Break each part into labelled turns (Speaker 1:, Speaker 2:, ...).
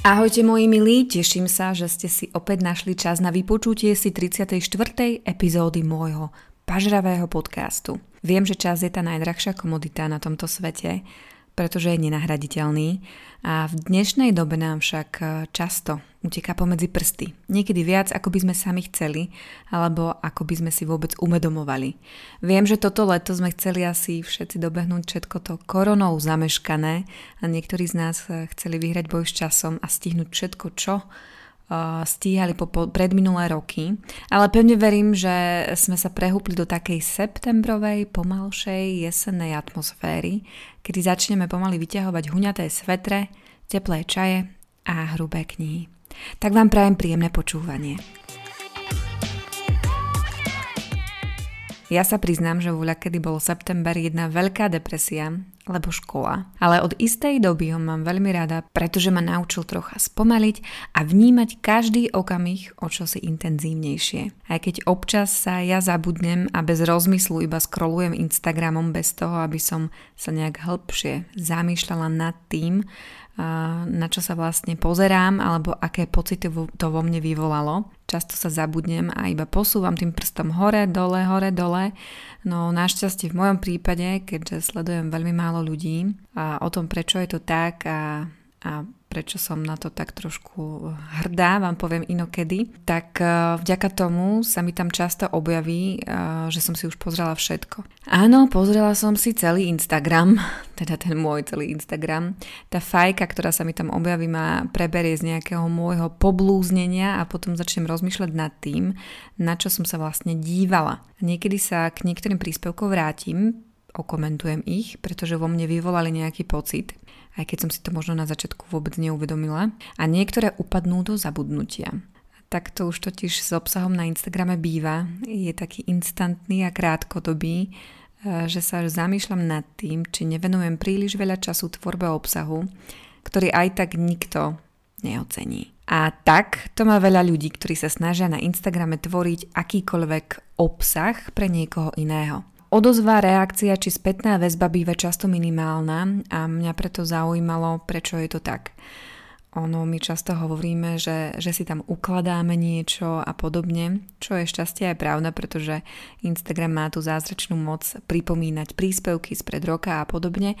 Speaker 1: Ahojte moji milí, teším sa, že ste si opäť našli čas na vypočutie si 34. epizódy môjho pažravého podcastu. Viem, že čas je tá najdrahšia komodita na tomto svete, pretože je nenahraditeľný a v dnešnej dobe nám však e, často uteká pomedzi prsty. Niekedy viac, ako by sme sami chceli, alebo ako by sme si vôbec umedomovali. Viem, že toto leto sme chceli asi všetci dobehnúť všetko to koronou zameškané a niektorí z nás e, chceli vyhrať boj s časom a stihnúť všetko, čo stíhali po, predminulé roky, ale pevne verím, že sme sa prehúpli do takej septembrovej, pomalšej jesennej atmosféry, kedy začneme pomaly vyťahovať huňaté svetre, teplé čaje a hrubé knihy. Tak vám prajem príjemné počúvanie. Ja sa priznám, že voľa kedy bol september jedna veľká depresia, lebo škola. Ale od istej doby ho mám veľmi rada, pretože ma naučil trocha spomaliť a vnímať každý okamih o čosi intenzívnejšie. Aj keď občas sa ja zabudnem a bez rozmyslu iba scrollujem Instagramom bez toho, aby som sa nejak hĺbšie zamýšľala nad tým, na čo sa vlastne pozerám alebo aké pocity to vo mne vyvolalo. Často sa zabudnem a iba posúvam tým prstom hore, dole, hore, dole. No našťastie v mojom prípade, keďže sledujem veľmi málo ľudí a o tom, prečo je to tak a, a prečo som na to tak trošku hrdá, vám poviem inokedy, tak e, vďaka tomu sa mi tam často objaví, e, že som si už pozrela všetko. Áno, pozrela som si celý Instagram, teda ten môj celý Instagram. Tá fajka, ktorá sa mi tam objaví, ma preberie z nejakého môjho poblúznenia a potom začnem rozmýšľať nad tým, na čo som sa vlastne dívala. Niekedy sa k niektorým príspevkom vrátim, okomentujem ich, pretože vo mne vyvolali nejaký pocit aj keď som si to možno na začiatku vôbec neuvedomila. A niektoré upadnú do zabudnutia. Tak to už totiž s obsahom na Instagrame býva. Je taký instantný a krátkodobý, e, že sa zamýšľam nad tým, či nevenujem príliš veľa času tvorbe obsahu, ktorý aj tak nikto neocení. A tak to má veľa ľudí, ktorí sa snažia na Instagrame tvoriť akýkoľvek obsah pre niekoho iného. Odozva, reakcia či spätná väzba býva často minimálna a mňa preto zaujímalo, prečo je to tak. Ono, my často hovoríme, že, že si tam ukladáme niečo a podobne, čo je šťastie aj pravda, pretože Instagram má tú zázračnú moc pripomínať príspevky spred roka a podobne,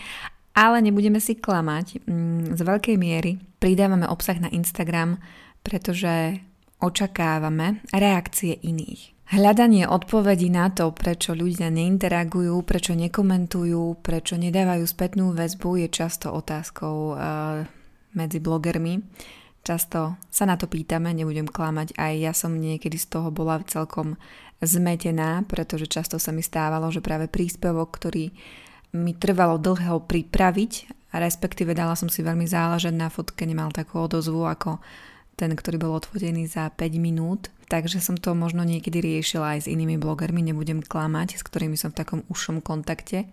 Speaker 1: ale nebudeme si klamať. Mm, z veľkej miery pridávame obsah na Instagram, pretože očakávame reakcie iných. Hľadanie odpovedí na to, prečo ľudia neinteragujú, prečo nekomentujú, prečo nedávajú spätnú väzbu, je často otázkou uh, medzi blogermi. Často sa na to pýtame, nebudem klamať, aj ja som niekedy z toho bola celkom zmetená, pretože často sa mi stávalo, že práve príspevok, ktorý mi trvalo dlho pripraviť, respektíve dala som si veľmi záležať na fotke, nemal takú odozvu ako ten, ktorý bol odfotený za 5 minút. Takže som to možno niekedy riešila aj s inými blogermi, nebudem klamať, s ktorými som v takom ušom kontakte.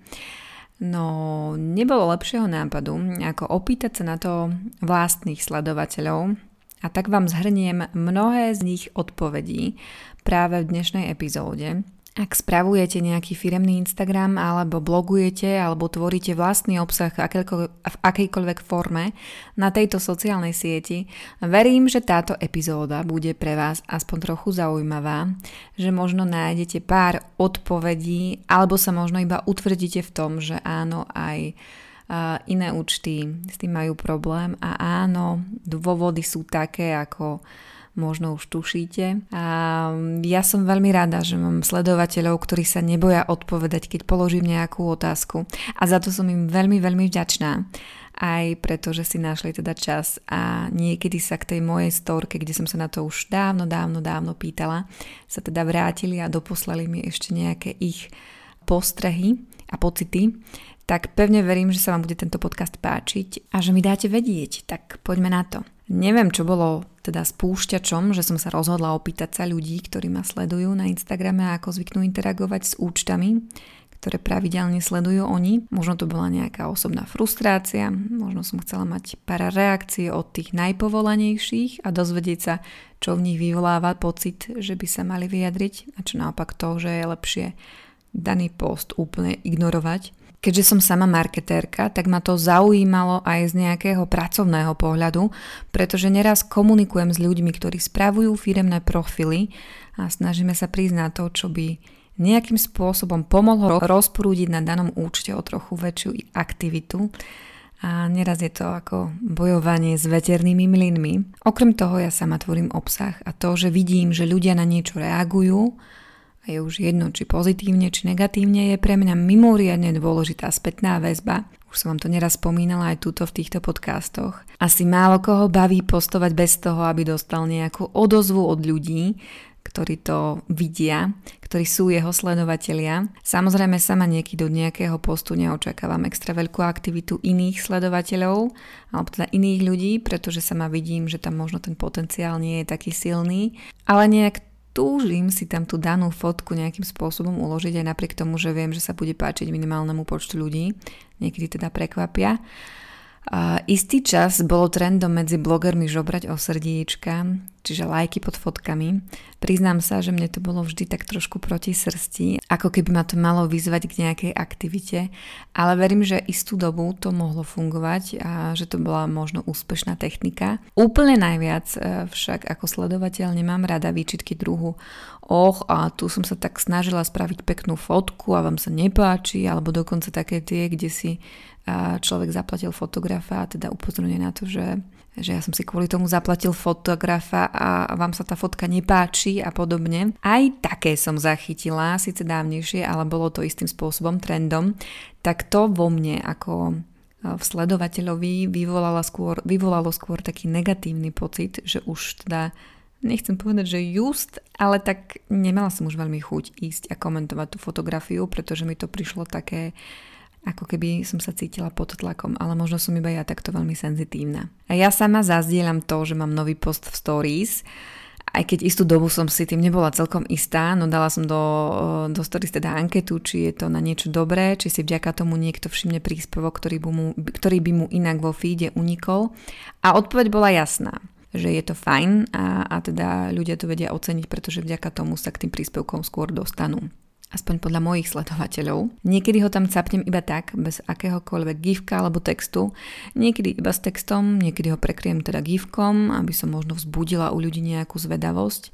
Speaker 1: No, nebolo lepšieho nápadu, ako opýtať sa na to vlastných sledovateľov a tak vám zhrniem mnohé z nich odpovedí práve v dnešnej epizóde. Ak spravujete nejaký firemný Instagram alebo blogujete alebo tvoríte vlastný obsah v akejkoľvek forme na tejto sociálnej sieti, verím, že táto epizóda bude pre vás aspoň trochu zaujímavá, že možno nájdete pár odpovedí alebo sa možno iba utvrdíte v tom, že áno, aj iné účty s tým majú problém a áno, dôvody sú také ako možno už tušíte. A ja som veľmi rada, že mám sledovateľov, ktorí sa neboja odpovedať, keď položím nejakú otázku. A za to som im veľmi, veľmi vďačná. Aj preto, že si našli teda čas a niekedy sa k tej mojej storke, kde som sa na to už dávno, dávno, dávno pýtala, sa teda vrátili a doposlali mi ešte nejaké ich postrehy a pocity, tak pevne verím, že sa vám bude tento podcast páčiť a že mi dáte vedieť, tak poďme na to. Neviem, čo bolo teda spúšťačom, že som sa rozhodla opýtať sa ľudí, ktorí ma sledujú na Instagrame a ako zvyknú interagovať s účtami, ktoré pravidelne sledujú oni. Možno to bola nejaká osobná frustrácia, možno som chcela mať pár reakcií od tých najpovolanejších a dozvedieť sa, čo v nich vyvoláva pocit, že by sa mali vyjadriť a čo naopak to, že je lepšie daný post úplne ignorovať Keďže som sama marketérka, tak ma to zaujímalo aj z nejakého pracovného pohľadu, pretože neraz komunikujem s ľuďmi, ktorí spravujú firemné profily a snažíme sa prísť na to, čo by nejakým spôsobom pomohlo rozprúdiť na danom účte o trochu väčšiu aktivitu a neraz je to ako bojovanie s veternými mlynmi. Okrem toho ja sama tvorím obsah a to, že vidím, že ľudia na niečo reagujú a je už jedno, či pozitívne, či negatívne, je pre mňa mimoriadne dôležitá spätná väzba. Už som vám to neraz spomínala aj túto v týchto podcastoch. Asi málo koho baví postovať bez toho, aby dostal nejakú odozvu od ľudí, ktorí to vidia, ktorí sú jeho sledovatelia. Samozrejme sama niekedy do nejakého postu neočakávam extra veľkú aktivitu iných sledovateľov, alebo teda iných ľudí, pretože sama vidím, že tam možno ten potenciál nie je taký silný, ale nejak túžim si tam tú danú fotku nejakým spôsobom uložiť aj napriek tomu, že viem, že sa bude páčiť minimálnemu počtu ľudí. Niekedy teda prekvapia. A istý čas bolo trendom medzi blogermi žobrať o srdíčka, čiže lajky pod fotkami. Priznám sa, že mne to bolo vždy tak trošku proti srsti, ako keby ma to malo vyzvať k nejakej aktivite, ale verím, že istú dobu to mohlo fungovať a že to bola možno úspešná technika. Úplne najviac e, však ako sledovateľ nemám rada výčitky druhu och a tu som sa tak snažila spraviť peknú fotku a vám sa nepáči, alebo dokonca také tie, kde si človek zaplatil fotografa a teda upozorňuje na to, že, že ja som si kvôli tomu zaplatil fotografa a vám sa tá fotka nepáči a podobne. Aj také som zachytila, síce dávnejšie, ale bolo to istým spôsobom trendom. Tak to vo mne ako v sledovateľovi vyvolalo skôr, vyvolalo skôr taký negatívny pocit, že už teda nechcem povedať, že just, ale tak nemala som už veľmi chuť ísť a komentovať tú fotografiu, pretože mi to prišlo také ako keby som sa cítila pod tlakom, ale možno som iba ja takto veľmi senzitívna. A ja sama zazdielam to, že mám nový post v stories, aj keď istú dobu som si tým nebola celkom istá, no dala som do, do stories teda anketu, či je to na niečo dobré, či si vďaka tomu niekto všimne príspevok, ktorý by mu, ktorý by mu inak vo feede unikol. A odpoveď bola jasná že je to fajn a, a teda ľudia to vedia oceniť, pretože vďaka tomu sa k tým príspevkom skôr dostanú aspoň podľa mojich sledovateľov. Niekedy ho tam capnem iba tak, bez akéhokoľvek gifka alebo textu, niekedy iba s textom, niekedy ho prekriem teda gifkom, aby som možno vzbudila u ľudí nejakú zvedavosť.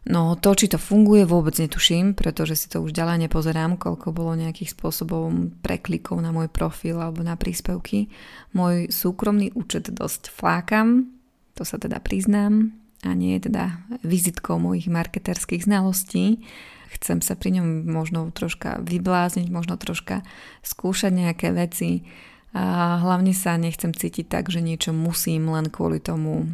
Speaker 1: No to, či to funguje, vôbec netuším, pretože si to už ďalej nepozerám, koľko bolo nejakých spôsobov preklikov na môj profil alebo na príspevky. Môj súkromný účet dosť flákam, to sa teda priznám, a nie je teda vizitkou mojich marketerských znalostí, chcem sa pri ňom možno troška vyblázniť, možno troška skúšať nejaké veci a hlavne sa nechcem cítiť tak, že niečo musím len kvôli tomu,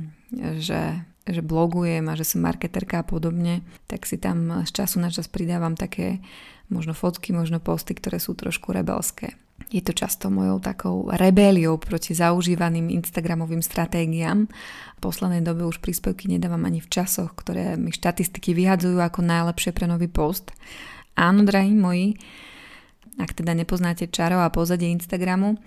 Speaker 1: že, že blogujem a že som marketerka a podobne, tak si tam z času na čas pridávam také možno fotky, možno posty, ktoré sú trošku rebelské. Je to často mojou takou rebéliou proti zaužívaným Instagramovým stratégiám. V poslednej dobe už príspevky nedávam ani v časoch, ktoré mi štatistiky vyhadzujú ako najlepšie pre nový post. Áno, drahí moji, ak teda nepoznáte čaro a pozadie Instagramu,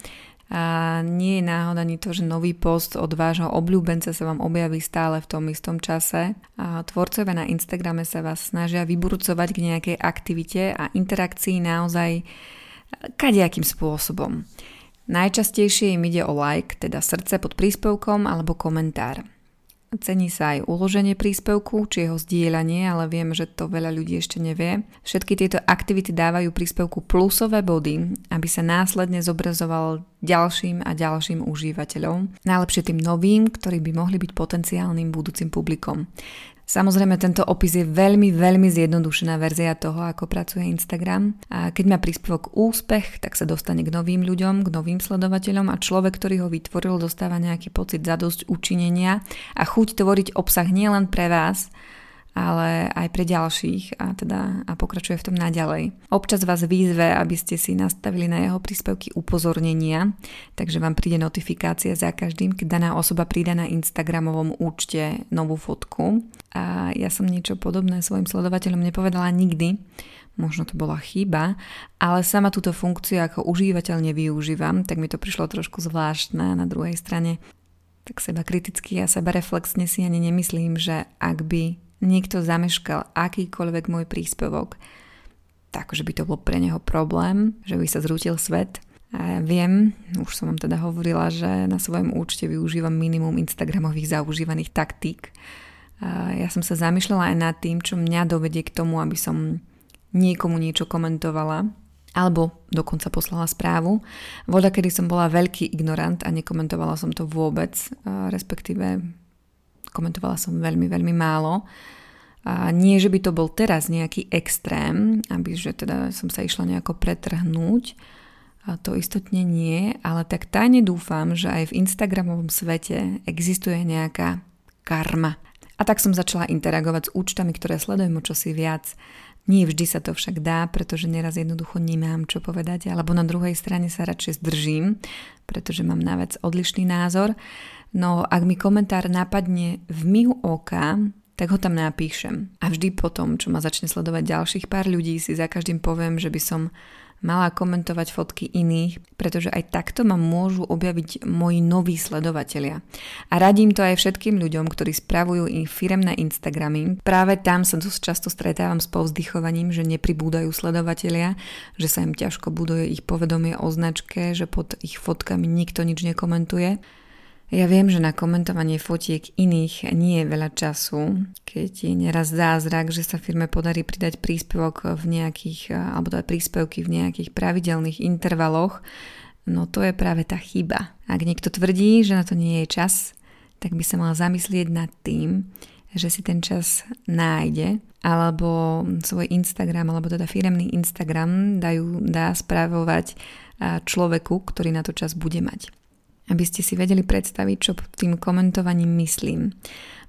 Speaker 1: a nie je náhoda ani to, že nový post od vášho obľúbenca sa vám objaví stále v tom istom čase. A tvorcovia na Instagrame sa vás snažia vyburcovať k nejakej aktivite a interakcii naozaj kadejakým spôsobom. Najčastejšie im ide o like, teda srdce pod príspevkom alebo komentár. Cení sa aj uloženie príspevku či jeho zdieľanie, ale viem, že to veľa ľudí ešte nevie. Všetky tieto aktivity dávajú príspevku plusové body, aby sa následne zobrazoval ďalším a ďalším užívateľom. Najlepšie tým novým, ktorí by mohli byť potenciálnym budúcim publikom. Samozrejme, tento opis je veľmi, veľmi zjednodušená verzia toho, ako pracuje Instagram. A keď má príspevok úspech, tak sa dostane k novým ľuďom, k novým sledovateľom a človek, ktorý ho vytvoril, dostáva nejaký pocit zadosť učinenia a chuť tvoriť obsah nielen pre vás, ale aj pre ďalších a teda a pokračuje v tom naďalej. Občas vás výzve, aby ste si nastavili na jeho príspevky upozornenia, takže vám príde notifikácia za každým, keď daná osoba prída na Instagramovom účte novú fotku. A ja som niečo podobné svojim sledovateľom nepovedala nikdy, možno to bola chyba, ale sama túto funkciu ako užívateľ nevyužívam, tak mi to prišlo trošku zvláštne na druhej strane tak seba kriticky a seba reflexne si ani nemyslím, že ak by niekto zameškal akýkoľvek môj príspevok, tak, že by to bol pre neho problém, že by sa zrútil svet. A ja viem, už som vám teda hovorila, že na svojom účte využívam minimum Instagramových zaužívaných taktík. A ja som sa zamýšľala aj nad tým, čo mňa dovedie k tomu, aby som niekomu niečo komentovala, alebo dokonca poslala správu. Voda, kedy som bola veľký ignorant a nekomentovala som to vôbec, respektíve komentovala som veľmi, veľmi málo. A nie, že by to bol teraz nejaký extrém, aby že teda som sa išla nejako pretrhnúť, a to istotne nie, ale tak tajne dúfam, že aj v Instagramovom svete existuje nejaká karma. A tak som začala interagovať s účtami, ktoré sledujem o čosi viac. Nie vždy sa to však dá, pretože neraz jednoducho nemám čo povedať, alebo na druhej strane sa radšej zdržím, pretože mám na vec odlišný názor. No ak mi komentár napadne v mihu oka, tak ho tam napíšem. A vždy potom, čo ma začne sledovať ďalších pár ľudí, si za každým poviem, že by som mala komentovať fotky iných, pretože aj takto ma môžu objaviť moji noví sledovatelia. A radím to aj všetkým ľuďom, ktorí spravujú i firemné Instagramy. Práve tam sa dosť často stretávam s povzdychovaním, že nepribúdajú sledovatelia, že sa im ťažko buduje ich povedomie o značke, že pod ich fotkami nikto nič nekomentuje. Ja viem, že na komentovanie fotiek iných nie je veľa času, keď je neraz zázrak, že sa firme podarí pridať príspevok v nejakých, alebo teda príspevky v nejakých pravidelných intervaloch, no to je práve tá chyba. Ak niekto tvrdí, že na to nie je čas, tak by sa mal zamyslieť nad tým, že si ten čas nájde, alebo svoj Instagram, alebo teda firemný Instagram dajú, dá spravovať človeku, ktorý na to čas bude mať aby ste si vedeli predstaviť, čo tým komentovaním myslím.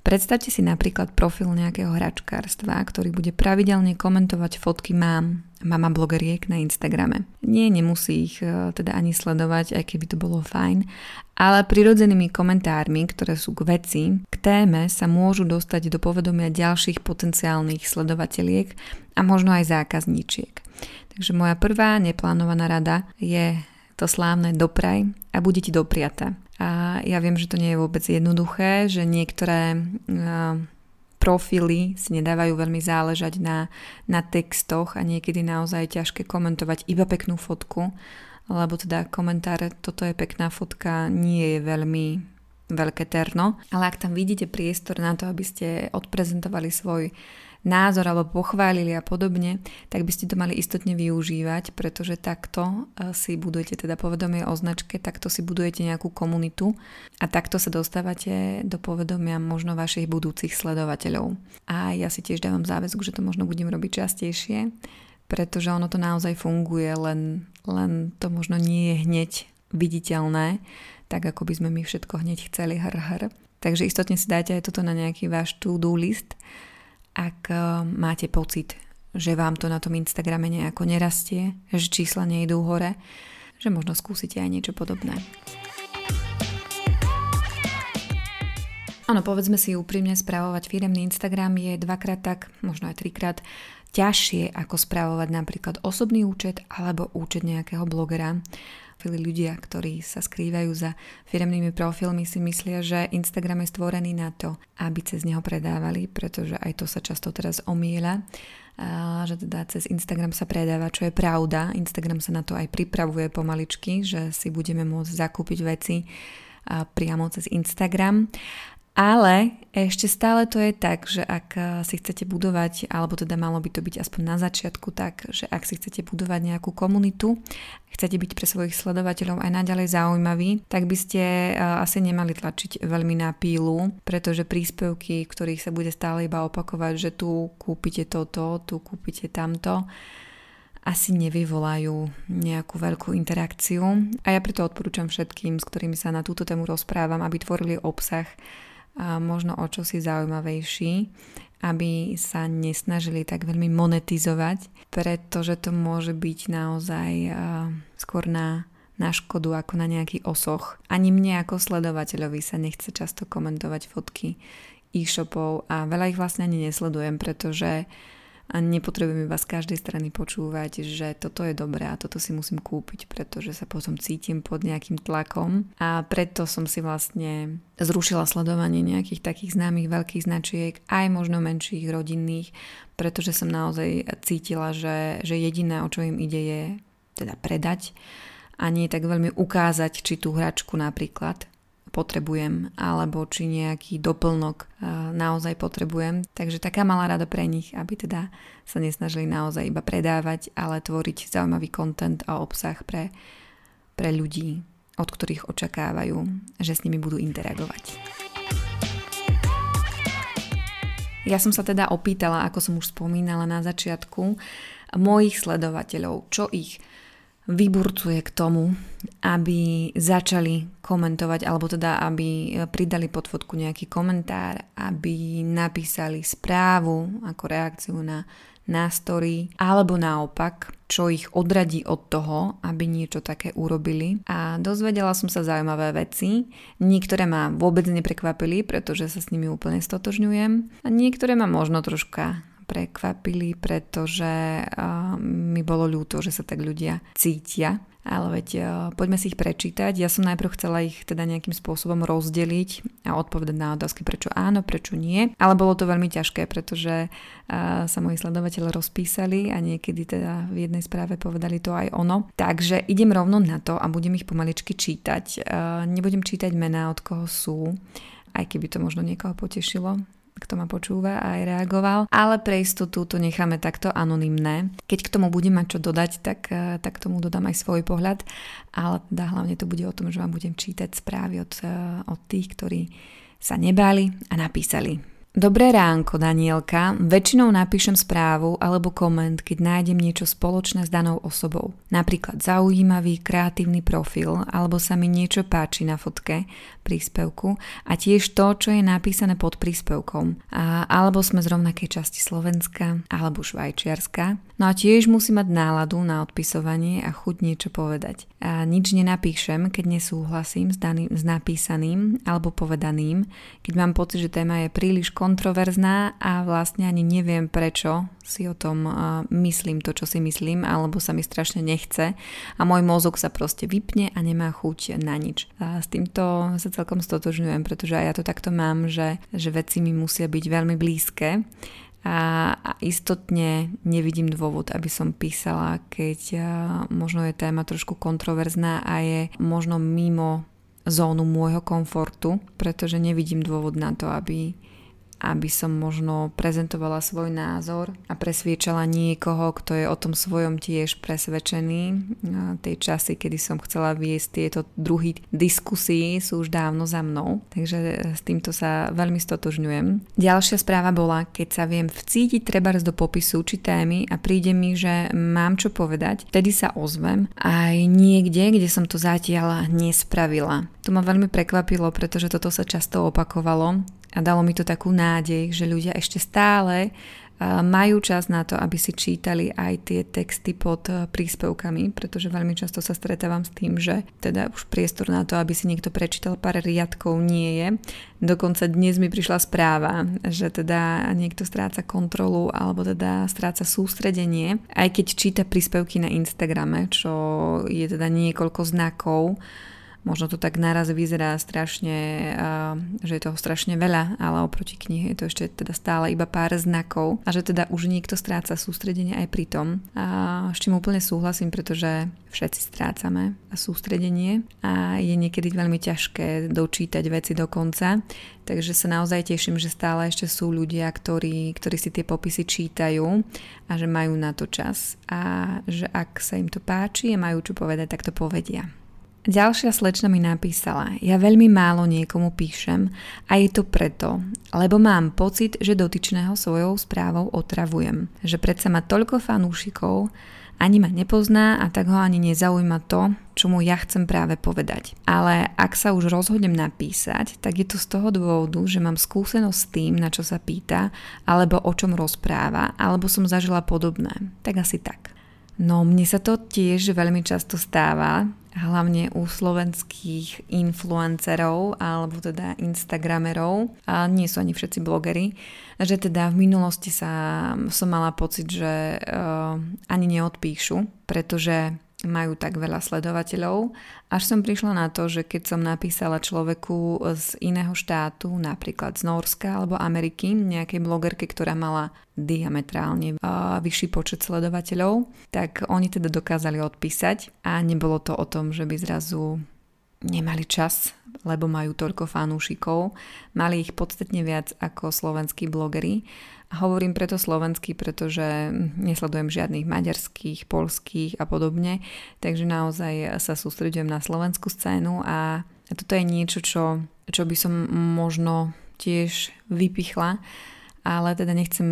Speaker 1: Predstavte si napríklad profil nejakého hračkárstva, ktorý bude pravidelne komentovať fotky mám, mama blogeriek na Instagrame. Nie, nemusí ich e, teda ani sledovať, aj keby to bolo fajn, ale prirodzenými komentármi, ktoré sú k veci, k téme sa môžu dostať do povedomia ďalších potenciálnych sledovateľiek a možno aj zákazníčiek. Takže moja prvá neplánovaná rada je to slávne dopraj a bude ti dopriate. A ja viem, že to nie je vôbec jednoduché, že niektoré profily si nedávajú veľmi záležať na, na textoch a niekedy naozaj ťažké komentovať iba peknú fotku, lebo teda komentár, toto je pekná fotka, nie je veľmi veľké terno, ale ak tam vidíte priestor na to, aby ste odprezentovali svoj názor alebo pochválili a podobne, tak by ste to mali istotne využívať, pretože takto e, si budujete teda povedomie o značke, takto si budujete nejakú komunitu a takto sa dostávate do povedomia možno vašich budúcich sledovateľov. A ja si tiež dávam záväzku, že to možno budem robiť častejšie, pretože ono to naozaj funguje, len, len to možno nie je hneď viditeľné, tak ako by sme my všetko hneď chceli hr, hr. Takže istotne si dáte aj toto na nejaký váš to-do list ak eh, máte pocit, že vám to na tom Instagrame nejako nerastie, že čísla nejdú hore, že možno skúsite aj niečo podobné. Áno, povedzme si úprimne, správovať firemný Instagram je dvakrát tak, možno aj trikrát ťažšie ako správovať napríklad osobný účet alebo účet nejakého blogera profily ľudia, ktorí sa skrývajú za firemnými profilmi, si myslia, že Instagram je stvorený na to, aby cez neho predávali, pretože aj to sa často teraz omíla že teda cez Instagram sa predáva, čo je pravda. Instagram sa na to aj pripravuje pomaličky, že si budeme môcť zakúpiť veci priamo cez Instagram. Ale ešte stále to je tak, že ak eh, si chcete budovať, alebo teda malo by to byť aspoň na začiatku tak, že ak si chcete budovať nejakú komunitu, chcete byť pre svojich sledovateľov aj naďalej zaujímaví, tak by ste eh, asi nemali tlačiť veľmi na pílu, pretože príspevky, ktorých sa bude stále iba opakovať, že tu kúpite toto, tu kúpite tamto, asi nevyvolajú nejakú veľkú interakciu. A ja preto odporúčam všetkým, s ktorými sa na túto tému rozprávam, aby tvorili obsah, možno o čosi zaujímavejší, aby sa nesnažili tak veľmi monetizovať, pretože to môže byť naozaj skôr na, na škodu ako na nejaký osoch. Ani mne ako sledovateľovi sa nechce často komentovať fotky e-shopov a veľa ich vlastne ani nesledujem, pretože a nepotrebujem iba z každej strany počúvať, že toto je dobré a toto si musím kúpiť, pretože sa potom cítim pod nejakým tlakom. A preto som si vlastne zrušila sledovanie nejakých takých známych veľkých značiek, aj možno menších rodinných, pretože som naozaj cítila, že, že jediné, o čo im ide je teda predať a nie tak veľmi ukázať, či tú hračku napríklad potrebujem, alebo či nejaký doplnok e, naozaj potrebujem. Takže taká malá rada pre nich, aby teda sa nesnažili naozaj iba predávať, ale tvoriť zaujímavý kontent a obsah pre, pre ľudí, od ktorých očakávajú, že s nimi budú interagovať. Ja som sa teda opýtala, ako som už spomínala na začiatku, mojich sledovateľov, čo ich vyburcuje k tomu, aby začali komentovať, alebo teda aby pridali pod fotku nejaký komentár, aby napísali správu ako reakciu na, na story, alebo naopak, čo ich odradí od toho, aby niečo také urobili. A dozvedela som sa zaujímavé veci. Niektoré ma vôbec neprekvapili, pretože sa s nimi úplne stotožňujem. A niektoré ma možno troška prekvapili, pretože mi bolo ľúto, že sa tak ľudia cítia. Ale veď poďme si ich prečítať. Ja som najprv chcela ich teda nejakým spôsobom rozdeliť a odpovedať na otázky, prečo áno, prečo nie. Ale bolo to veľmi ťažké, pretože sa moji sledovateľe rozpísali a niekedy teda v jednej správe povedali to aj ono. Takže idem rovno na to a budem ich pomaličky čítať. Nebudem čítať mená, od koho sú, aj keby to možno niekoho potešilo kto ma počúva a aj reagoval, ale pre istotu to necháme takto anonymné. Keď k tomu budem mať čo dodať, tak, eh, tak tomu dodám aj svoj pohľad, ale teda hlavne to bude o tom, že vám budem čítať správy od, eh, od tých, ktorí sa nebáli a napísali. Dobré ránko, Danielka. Väčšinou napíšem správu alebo koment, keď nájdem niečo spoločné s danou osobou. Napríklad zaujímavý, kreatívny profil, alebo sa mi niečo páči na fotke, príspevku a tiež to, čo je napísané pod príspevkom. A, alebo sme z rovnakej časti Slovenska alebo Švajčiarska. No a tiež musím mať náladu na odpisovanie a chuť niečo povedať. A nič nenapíšem, keď nesúhlasím s, daným, s napísaným alebo povedaným, keď mám pocit, že téma je príliš kontroverzná a vlastne ani neviem prečo si o tom myslím to, čo si myslím, alebo sa mi strašne nechce a môj mozog sa proste vypne a nemá chuť na nič. A s týmto sa celkom stotožňujem, pretože aj ja to takto mám, že, že veci mi musia byť veľmi blízke a, a istotne nevidím dôvod, aby som písala, keď možno je téma trošku kontroverzná a je možno mimo zónu môjho komfortu, pretože nevidím dôvod na to, aby aby som možno prezentovala svoj názor a presviečala niekoho, kto je o tom svojom tiež presvedčený. Tej časy, kedy som chcela viesť tieto druhy diskusí sú už dávno za mnou, takže s týmto sa veľmi stotožňujem. Ďalšia správa bola, keď sa viem vcítiť trebárs do popisu či témy a príde mi, že mám čo povedať, vtedy sa ozvem aj niekde, kde som to zatiaľ nespravila. To ma veľmi prekvapilo, pretože toto sa často opakovalo a dalo mi to takú nádej, že ľudia ešte stále majú čas na to, aby si čítali aj tie texty pod e, príspevkami, pretože veľmi často sa stretávam s tým, že teda už priestor na to, aby si niekto prečítal pár riadkov nie je. Dokonca dnes mi prišla správa, že teda niekto stráca kontrolu alebo teda stráca sústredenie, aj keď číta príspevky na Instagrame, čo je teda niekoľko znakov, Možno to tak naraz vyzerá strašne, že je toho strašne veľa, ale oproti knihe je to ešte teda stále iba pár znakov a že teda už niekto stráca sústredenie aj pri tom. A s čím úplne súhlasím, pretože všetci strácame sústredenie a je niekedy veľmi ťažké dočítať veci do konca. Takže sa naozaj teším, že stále ešte sú ľudia, ktorí, ktorí si tie popisy čítajú a že majú na to čas a že ak sa im to páči a majú čo povedať, tak to povedia. Ďalšia slečna mi napísala, ja veľmi málo niekomu píšem a je to preto, lebo mám pocit, že dotyčného svojou správou otravujem. Že predsa má toľko fanúšikov, ani ma nepozná a tak ho ani nezaujíma to, čo mu ja chcem práve povedať. Ale ak sa už rozhodnem napísať, tak je to z toho dôvodu, že mám skúsenosť s tým, na čo sa pýta, alebo o čom rozpráva, alebo som zažila podobné. Tak asi tak. No mne sa to tiež veľmi často stáva hlavne u slovenských influencerov alebo teda instagramerov, a nie sú ani všetci blogery, že teda v minulosti sa, som mala pocit, že uh, ani neodpíšu, pretože majú tak veľa sledovateľov, až som prišla na to, že keď som napísala človeku z iného štátu, napríklad z Norska alebo Ameriky, nejakej blogerke, ktorá mala diametrálne vyšší počet sledovateľov, tak oni teda dokázali odpísať a nebolo to o tom, že by zrazu nemali čas, lebo majú toľko fanúšikov. Mali ich podstatne viac ako slovenskí blogery Hovorím preto slovensky, pretože nesledujem žiadnych maďarských, polských a podobne, takže naozaj sa sústredujem na slovenskú scénu a toto je niečo, čo, čo by som možno tiež vypichla, ale teda nechcem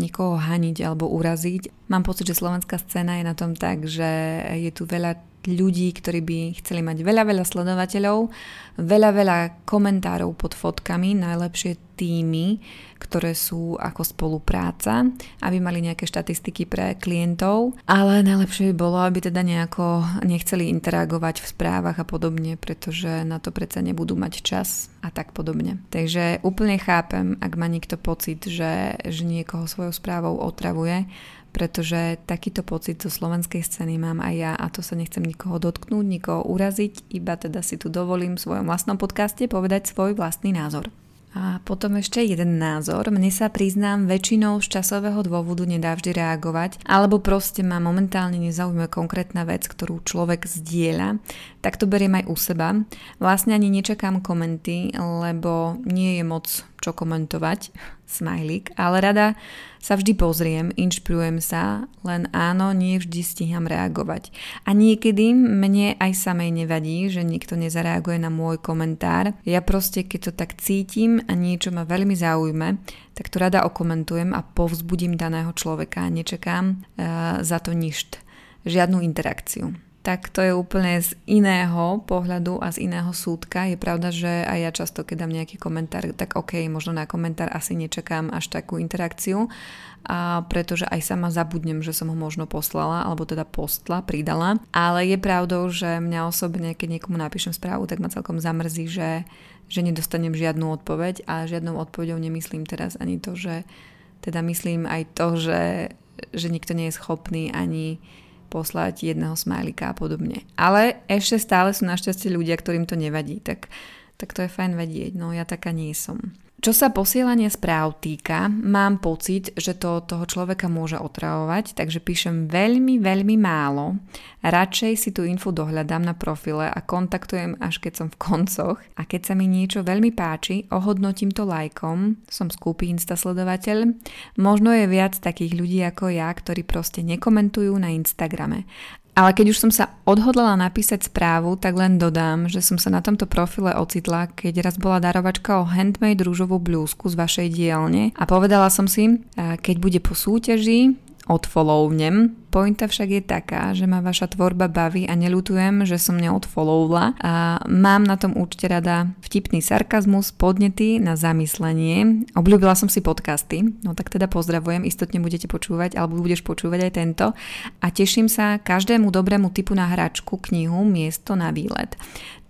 Speaker 1: nikoho haniť alebo uraziť. Mám pocit, že slovenská scéna je na tom tak, že je tu veľa ľudí, ktorí by chceli mať veľa, veľa sledovateľov, veľa, veľa komentárov pod fotkami, najlepšie týmy, ktoré sú ako spolupráca, aby mali nejaké štatistiky pre klientov, ale najlepšie by bolo, aby teda nejako nechceli interagovať v správach a podobne, pretože na to predsa nebudú mať čas a tak podobne. Takže úplne chápem, ak má niekto pocit, že, že niekoho svojou správou otravuje, pretože takýto pocit zo slovenskej scény mám aj ja a to sa nechcem nikoho dotknúť, nikoho uraziť, iba teda si tu dovolím v svojom vlastnom podcaste povedať svoj vlastný názor. A potom ešte jeden názor. Mne sa priznám, väčšinou z časového dôvodu nedá vždy reagovať, alebo proste ma momentálne nezaujíma konkrétna vec, ktorú človek zdieľa, tak to beriem aj u seba. Vlastne ani nečakám komenty, lebo nie je moc čo komentovať, smajlík, ale rada sa vždy pozriem, inšpirujem sa, len áno, nie vždy stíham reagovať. A niekedy mne aj samej nevadí, že nikto nezareaguje na môj komentár. Ja proste, keď to tak cítim a niečo ma veľmi zaujme, tak to rada okomentujem a povzbudím daného človeka nečakám uh, za to ništ, žiadnu interakciu tak to je úplne z iného pohľadu a z iného súdka. Je pravda, že aj ja často, keď dám nejaký komentár, tak ok, možno na komentár asi nečakám až takú interakciu, a pretože aj sama zabudnem, že som ho možno poslala, alebo teda postla, pridala. Ale je pravdou, že mňa osobne, keď niekomu napíšem správu, tak ma celkom zamrzí, že, že nedostanem žiadnu odpoveď a žiadnou odpoveďou nemyslím teraz ani to, že teda myslím aj to, že, že nikto nie je schopný ani poslať jedného smajlika a podobne. Ale ešte stále sú našťastie ľudia, ktorým to nevadí, tak, tak to je fajn vedieť, no ja taká nie som. Čo sa posielania správ týka, mám pocit, že to toho človeka môže otravovať, takže píšem veľmi, veľmi málo. Radšej si tú info dohľadám na profile a kontaktujem až keď som v koncoch. A keď sa mi niečo veľmi páči, ohodnotím to lajkom, som skúpi Insta sledovateľ. Možno je viac takých ľudí ako ja, ktorí proste nekomentujú na Instagrame. Ale keď už som sa odhodlala napísať správu, tak len dodám, že som sa na tomto profile ocitla, keď raz bola darovačka o handmade rúžovú blúzku z vašej dielne a povedala som si, keď bude po súťaži, odfollownem. Pointa však je taká, že ma vaša tvorba baví a nelutujem, že som neodfollowla. A mám na tom účte rada vtipný sarkazmus, podnety na zamyslenie. Obľúbila som si podcasty, no tak teda pozdravujem, istotne budete počúvať, alebo budeš počúvať aj tento. A teším sa každému dobrému typu na hračku, knihu, miesto na výlet.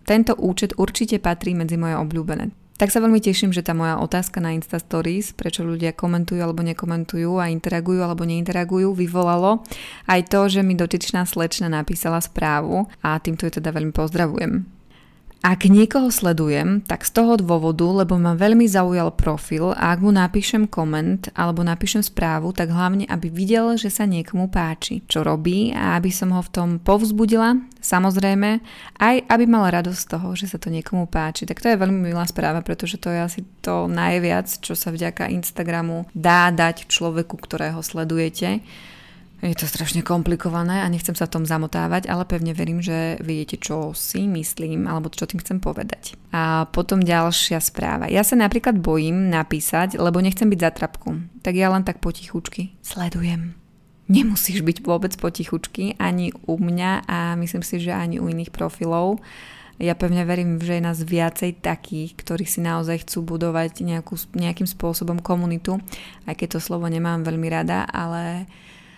Speaker 1: Tento účet určite patrí medzi moje obľúbené. Tak sa veľmi teším, že tá moja otázka na Insta Stories, prečo ľudia komentujú alebo nekomentujú a interagujú alebo neinteragujú, vyvolalo aj to, že mi dotyčná slečna napísala správu a týmto ju teda veľmi pozdravujem. Ak niekoho sledujem, tak z toho dôvodu, lebo ma veľmi zaujal profil a ak mu napíšem koment alebo napíšem správu, tak hlavne, aby videl, že sa niekomu páči, čo robí a aby som ho v tom povzbudila, samozrejme, aj aby mal radosť z toho, že sa to niekomu páči. Tak to je veľmi milá správa, pretože to je asi to najviac, čo sa vďaka Instagramu dá dať človeku, ktorého sledujete je to strašne komplikované a nechcem sa tom zamotávať, ale pevne verím, že viete, čo si myslím alebo čo tým chcem povedať. A potom ďalšia správa. Ja sa napríklad bojím napísať, lebo nechcem byť zatrapku. Tak ja len tak potichučky sledujem. Nemusíš byť vôbec potichučky ani u mňa a myslím si, že ani u iných profilov. Ja pevne verím, že je nás viacej takých, ktorí si naozaj chcú budovať nejakú, nejakým spôsobom komunitu, aj keď to slovo nemám veľmi rada, ale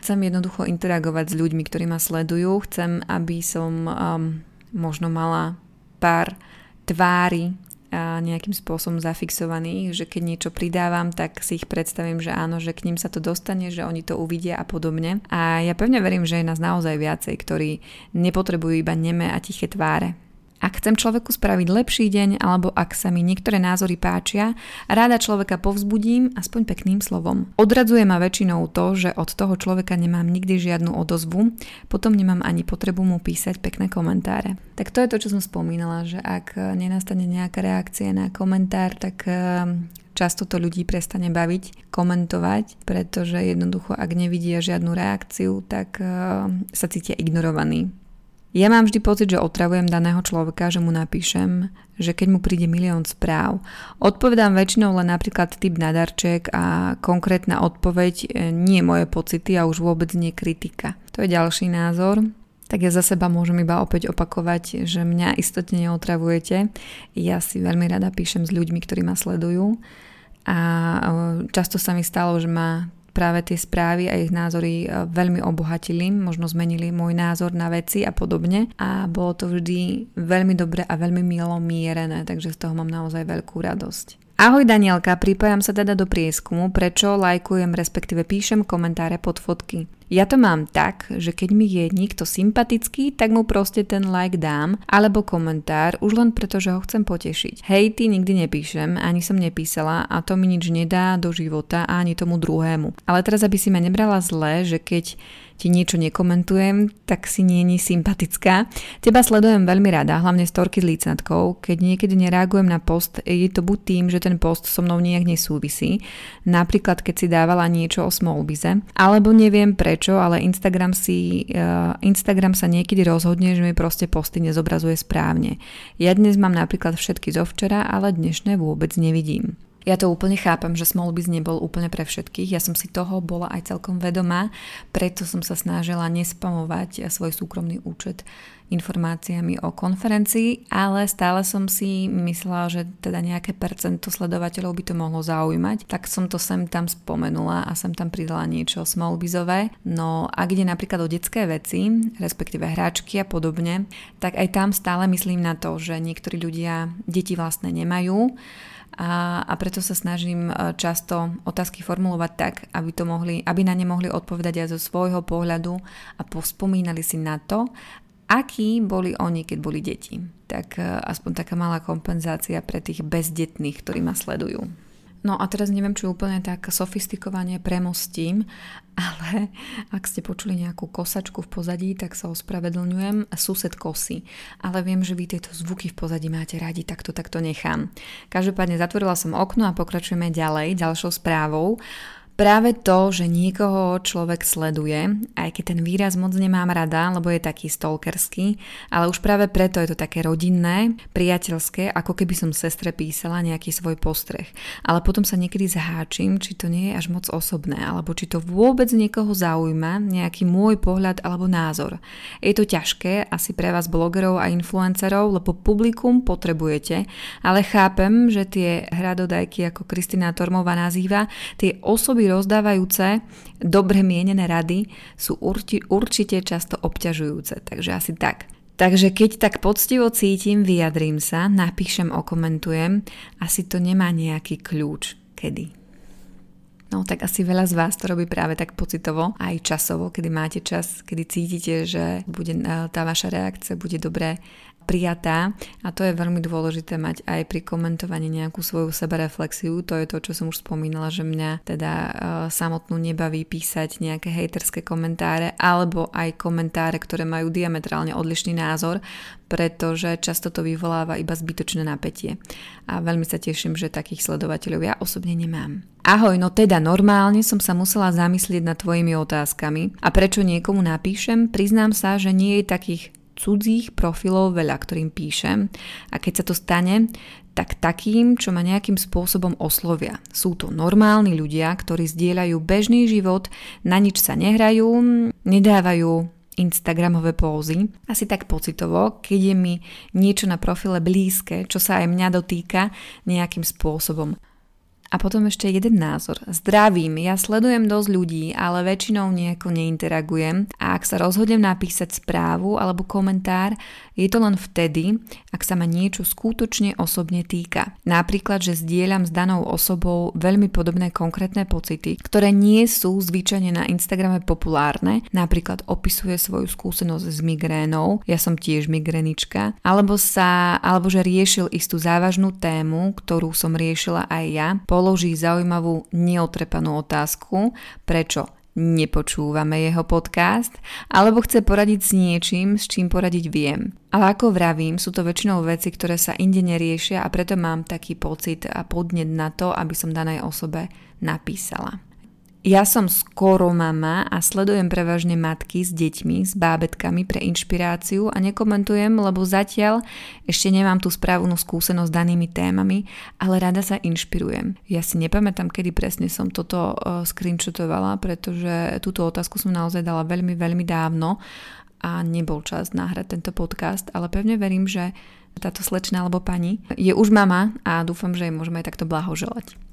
Speaker 1: chcem jednoducho interagovať s ľuďmi, ktorí ma sledujú. Chcem, aby som um, možno mala pár tvári nejakým spôsobom zafixovaných, že keď niečo pridávam, tak si ich predstavím, že áno, že k ním sa to dostane, že oni to uvidia a podobne. A ja pevne verím, že je nás naozaj viacej, ktorí nepotrebujú iba neme a tiché tváre. Ak chcem človeku spraviť lepší deň, alebo ak sa mi niektoré názory páčia, ráda človeka povzbudím aspoň pekným slovom. Odradzuje ma väčšinou to, že od toho človeka nemám nikdy žiadnu odozvu, potom nemám ani potrebu mu písať pekné komentáre. Tak to je to, čo som spomínala, že ak nenastane nejaká reakcia na komentár, tak ehm, často to ľudí prestane baviť, komentovať, pretože jednoducho ak nevidia žiadnu reakciu, tak ehm, sa cítia ignorovaní. Ja mám vždy pocit, že otravujem daného človeka, že mu napíšem, že keď mu príde milión správ. Odpovedám väčšinou len napríklad typ na darček a konkrétna odpoveď e, nie moje pocity a už vôbec nie kritika. To je ďalší názor. Tak ja za seba môžem iba opäť opakovať, že mňa istotne neotravujete. Ja si veľmi rada píšem s ľuďmi, ktorí ma sledujú a e, často sa mi stalo, že ma práve tie správy a ich názory e, veľmi obohatili, možno zmenili môj názor na veci a podobne a bolo to vždy veľmi dobre a veľmi milo mierené, takže z toho mám naozaj veľkú radosť. Ahoj Danielka, pripájam sa teda do prieskumu, prečo lajkujem respektíve píšem komentáre pod fotky. Ja to mám tak, že keď mi je niekto sympatický, tak mu proste ten like dám, alebo komentár, už len preto, že ho chcem potešiť. Hej, ty nikdy nepíšem, ani som nepísala a to mi nič nedá do života ani tomu druhému. Ale teraz, aby si ma nebrala zle, že keď ti niečo nekomentujem, tak si nie je sympatická. Teba sledujem veľmi rada, hlavne storky s lícnatkou. Keď niekedy nereagujem na post, je to buď tým, že ten post so mnou nejak nesúvisí, napríklad keď si dávala niečo o smallbize, alebo neviem pre prečo, ale Instagram, si, uh, Instagram sa niekedy rozhodne, že mi proste posty nezobrazuje správne. Ja dnes mám napríklad všetky zo včera, ale dnešné vôbec nevidím. Ja to úplne chápam, že Smallbiz nebol úplne pre všetkých. Ja som si toho bola aj celkom vedomá, preto som sa snažila nespamovať svoj súkromný účet informáciami o konferencii, ale stále som si myslela, že teda nejaké percento sledovateľov by to mohlo zaujímať, tak som to sem tam spomenula a sem tam pridala niečo smallbizové. No ak ide napríklad o detské veci, respektíve hráčky a podobne, tak aj tam stále myslím na to, že niektorí ľudia deti vlastne nemajú a, a preto sa snažím e, často otázky formulovať tak, aby, to mohli, aby na ne mohli odpovedať aj zo svojho pohľadu a pospomínali si na to, akí boli oni, keď boli deti. Tak e, aspoň taká malá kompenzácia pre tých bezdetných, ktorí ma sledujú. No a teraz neviem, či úplne tak sofistikovane premostím, ale ak ste počuli nejakú kosačku v pozadí, tak sa ospravedlňujem. Sused kosy. Ale viem, že vy tieto zvuky v pozadí máte radi, tak to takto nechám. Každopádne zatvorila som okno a pokračujeme ďalej, ďalšou správou. Práve to, že niekoho človek sleduje, aj keď ten výraz moc nemám rada, lebo je taký stalkerský, ale už práve preto je to také rodinné, priateľské, ako keby som sestre písala nejaký svoj postreh. Ale potom sa niekedy zháčim, či to nie je až moc osobné, alebo či to vôbec niekoho zaujíma, nejaký môj pohľad alebo názor. Je to ťažké asi pre vás blogerov a influencerov, lebo publikum potrebujete, ale chápem, že tie hradodajky, ako Kristina Tormová nazýva, tie osoby osoby rozdávajúce dobre mienené rady sú urti, určite často obťažujúce, takže asi tak. Takže keď tak poctivo cítim, vyjadrím sa, napíšem, okomentujem, asi to nemá nejaký kľúč. Kedy? No tak asi veľa z vás to robí práve tak pocitovo, aj časovo, kedy máte čas, kedy cítite, že bude, tá vaša reakcia bude dobré prijatá a to je veľmi dôležité mať aj pri komentovaní nejakú svoju sebereflexiu. To je to, čo som už spomínala, že mňa teda uh, samotnú nebaví písať nejaké hejterské komentáre alebo aj komentáre, ktoré majú diametrálne odlišný názor, pretože často to vyvoláva iba zbytočné napätie. A veľmi sa teším, že takých sledovateľov ja osobne nemám. Ahoj, no teda normálne som sa musela zamyslieť nad tvojimi otázkami a prečo niekomu napíšem, priznám sa, že nie je takých cudzích profilov veľa, ktorým píšem a keď sa to stane, tak takým, čo ma nejakým spôsobom oslovia. Sú to normálni ľudia, ktorí zdieľajú bežný život, na nič sa nehrajú, nedávajú Instagramové pózy. Asi tak pocitovo, keď je mi niečo na profile blízke, čo sa aj mňa dotýka nejakým spôsobom. A potom ešte jeden názor. Zdravím, ja sledujem dosť ľudí, ale väčšinou nejako neinteragujem. A ak sa rozhodnem napísať správu alebo komentár, je to len vtedy, ak sa ma niečo skutočne osobne týka. Napríklad, že zdieľam s danou osobou veľmi podobné konkrétne pocity, ktoré nie sú zvyčajne na Instagrame populárne, napríklad opisuje svoju skúsenosť s migrénou, ja som tiež migrenička, alebo sa, alebo že riešil istú závažnú tému, ktorú som riešila aj ja, položí zaujímavú neotrepanú otázku, prečo nepočúvame jeho podcast, alebo chce poradiť s niečím, s čím poradiť viem. Ale ako vravím, sú to väčšinou veci, ktoré sa inde neriešia a preto mám taký pocit a podnet na to, aby som danej osobe napísala. Ja som skoro mama a sledujem prevažne matky s deťmi, s bábetkami pre inšpiráciu a nekomentujem, lebo zatiaľ ešte nemám tú správnu skúsenosť s danými témami, ale rada sa inšpirujem. Ja si nepamätám, kedy presne som toto uh, screenshotovala, pretože túto otázku som naozaj dala veľmi, veľmi dávno a nebol čas nahrať tento podcast, ale pevne verím, že táto slečna alebo pani je už mama a dúfam, že jej môžeme aj takto blahoželať.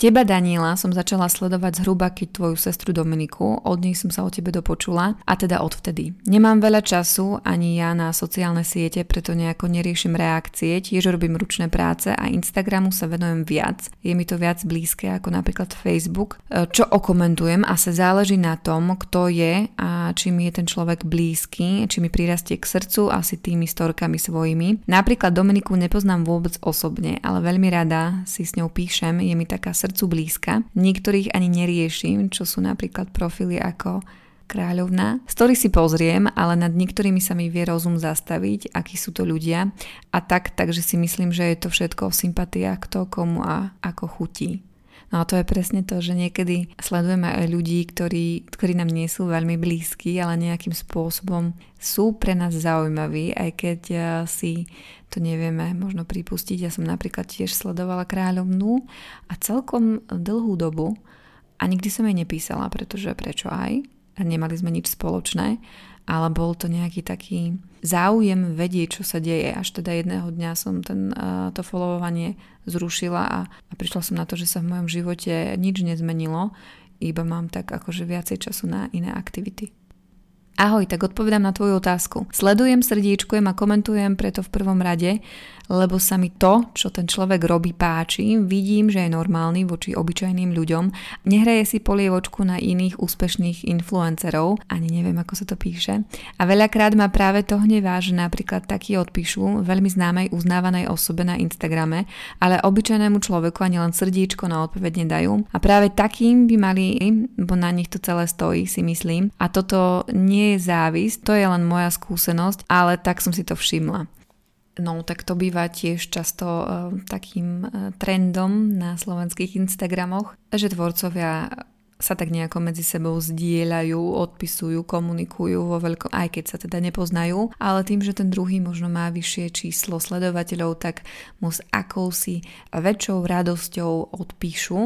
Speaker 1: Teba, Daniela, som začala sledovať zhruba keď tvoju sestru Dominiku, od nej som sa o tebe dopočula a teda odvtedy. Nemám veľa času ani ja na sociálne siete, preto nejako neriešim reakcie, tiež robím ručné práce a Instagramu sa venujem viac. Je mi to viac blízke ako napríklad Facebook, e, čo okomentujem a sa záleží na tom, kto je a či mi je ten človek blízky, či mi prirastie k srdcu asi tými storkami svojimi. Napríklad Dominiku nepoznám vôbec osobne, ale veľmi rada si s ňou píšem, je mi taká srdce srdcu blízka. Niektorých ani neriešim, čo sú napríklad profily ako kráľovná. Story si pozriem, ale nad niektorými sa mi vie rozum zastaviť, akí sú to ľudia. A tak, takže si myslím, že je to všetko o sympatiách, kto komu a ako chutí. No a to je presne to, že niekedy sledujeme aj ľudí, ktorí, ktorí nám nie sú veľmi blízki, ale nejakým spôsobom sú pre nás zaujímaví, aj keď eh, si to nevieme možno pripustiť. Ja som napríklad tiež sledovala kráľovnú a celkom dlhú dobu a nikdy som jej nepísala, pretože prečo aj? Nemali sme nič spoločné, ale bol to nejaký taký záujem vedieť, čo sa deje. Až teda jedného dňa som ten, to followovanie zrušila a, a prišla som na to, že sa v mojom živote nič nezmenilo, iba mám tak akože viacej času na iné aktivity. Ahoj, tak odpovedám na tvoju otázku. Sledujem, srdíčkujem a komentujem preto v prvom rade, lebo sa mi to, čo ten človek robí, páči, vidím, že je normálny voči obyčajným ľuďom, nehraje si polievočku na iných úspešných influencerov, ani neviem, ako sa to píše. A veľakrát ma práve to hnevá, že napríklad taký odpíšu veľmi známej uznávanej osobe na Instagrame, ale obyčajnému človeku ani len srdíčko na odpoveď nedajú. A práve takým by mali, bo na nich to celé stojí, si myslím. A toto nie je závisť, to je len moja skúsenosť, ale tak som si to všimla. No tak to býva tiež často uh, takým uh, trendom na slovenských Instagramoch, že tvorcovia sa tak nejako medzi sebou zdieľajú, odpisujú, komunikujú vo veľkom, aj keď sa teda nepoznajú, ale tým, že ten druhý možno má vyššie číslo sledovateľov, tak mu s akousi väčšou radosťou odpíšu,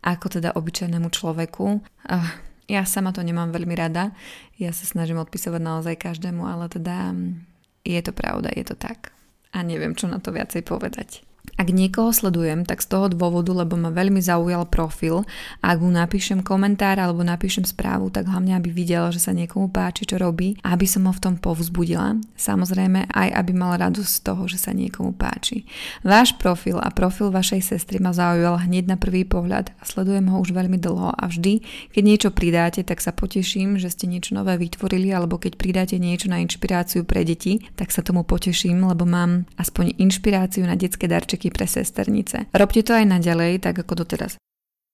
Speaker 1: ako teda obyčajnému človeku. Uh, ja sama to nemám veľmi rada, ja sa snažím odpisovať naozaj každému, ale teda mm, je to pravda, je to tak a neviem, čo na to viacej povedať. Ak niekoho sledujem, tak z toho dôvodu, lebo ma veľmi zaujal profil a ak mu napíšem komentár alebo napíšem správu, tak hlavne aby videl, že sa niekomu páči, čo robí aby som ho v tom povzbudila. Samozrejme aj aby mal radosť z toho, že sa niekomu páči. Váš profil a profil vašej sestry ma zaujal hneď na prvý pohľad a sledujem ho už veľmi dlho a vždy, keď niečo pridáte, tak sa poteším, že ste niečo nové vytvorili alebo keď pridáte niečo na inšpiráciu pre deti, tak sa tomu poteším, lebo mám aspoň inšpiráciu na detské darčeky darčeky pre sesternice. Robte to aj naďalej, tak ako doteraz.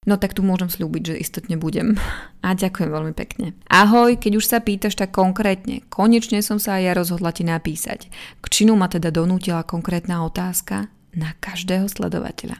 Speaker 1: No tak tu môžem slúbiť, že istotne budem. A ďakujem veľmi pekne. Ahoj, keď už sa pýtaš tak konkrétne, konečne som sa aj ja rozhodla ti napísať. K činu ma teda donútila konkrétna otázka, na každého sledovateľa.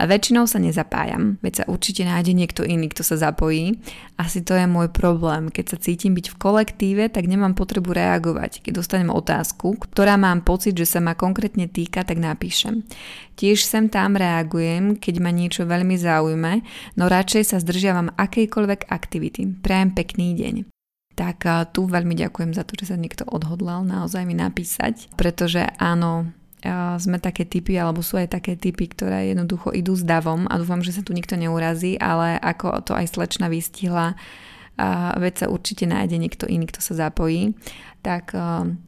Speaker 1: A väčšinou sa nezapájam, veď sa určite nájde niekto iný, kto sa zapojí. Asi to je môj problém. Keď sa cítim byť v kolektíve, tak nemám potrebu reagovať. Keď dostanem otázku, ktorá mám pocit, že sa ma konkrétne týka, tak napíšem. Tiež sem tam reagujem, keď ma niečo veľmi zaujme, no radšej sa zdržiavam akejkoľvek aktivity. Prajem pekný deň tak tu veľmi ďakujem za to, že sa niekto odhodlal naozaj mi napísať, pretože áno, sme také typy, alebo sú aj také typy, ktoré jednoducho idú s davom a dúfam, že sa tu nikto neurazí, ale ako to aj slečna vystihla, veď sa určite nájde niekto iný, kto sa zapojí, tak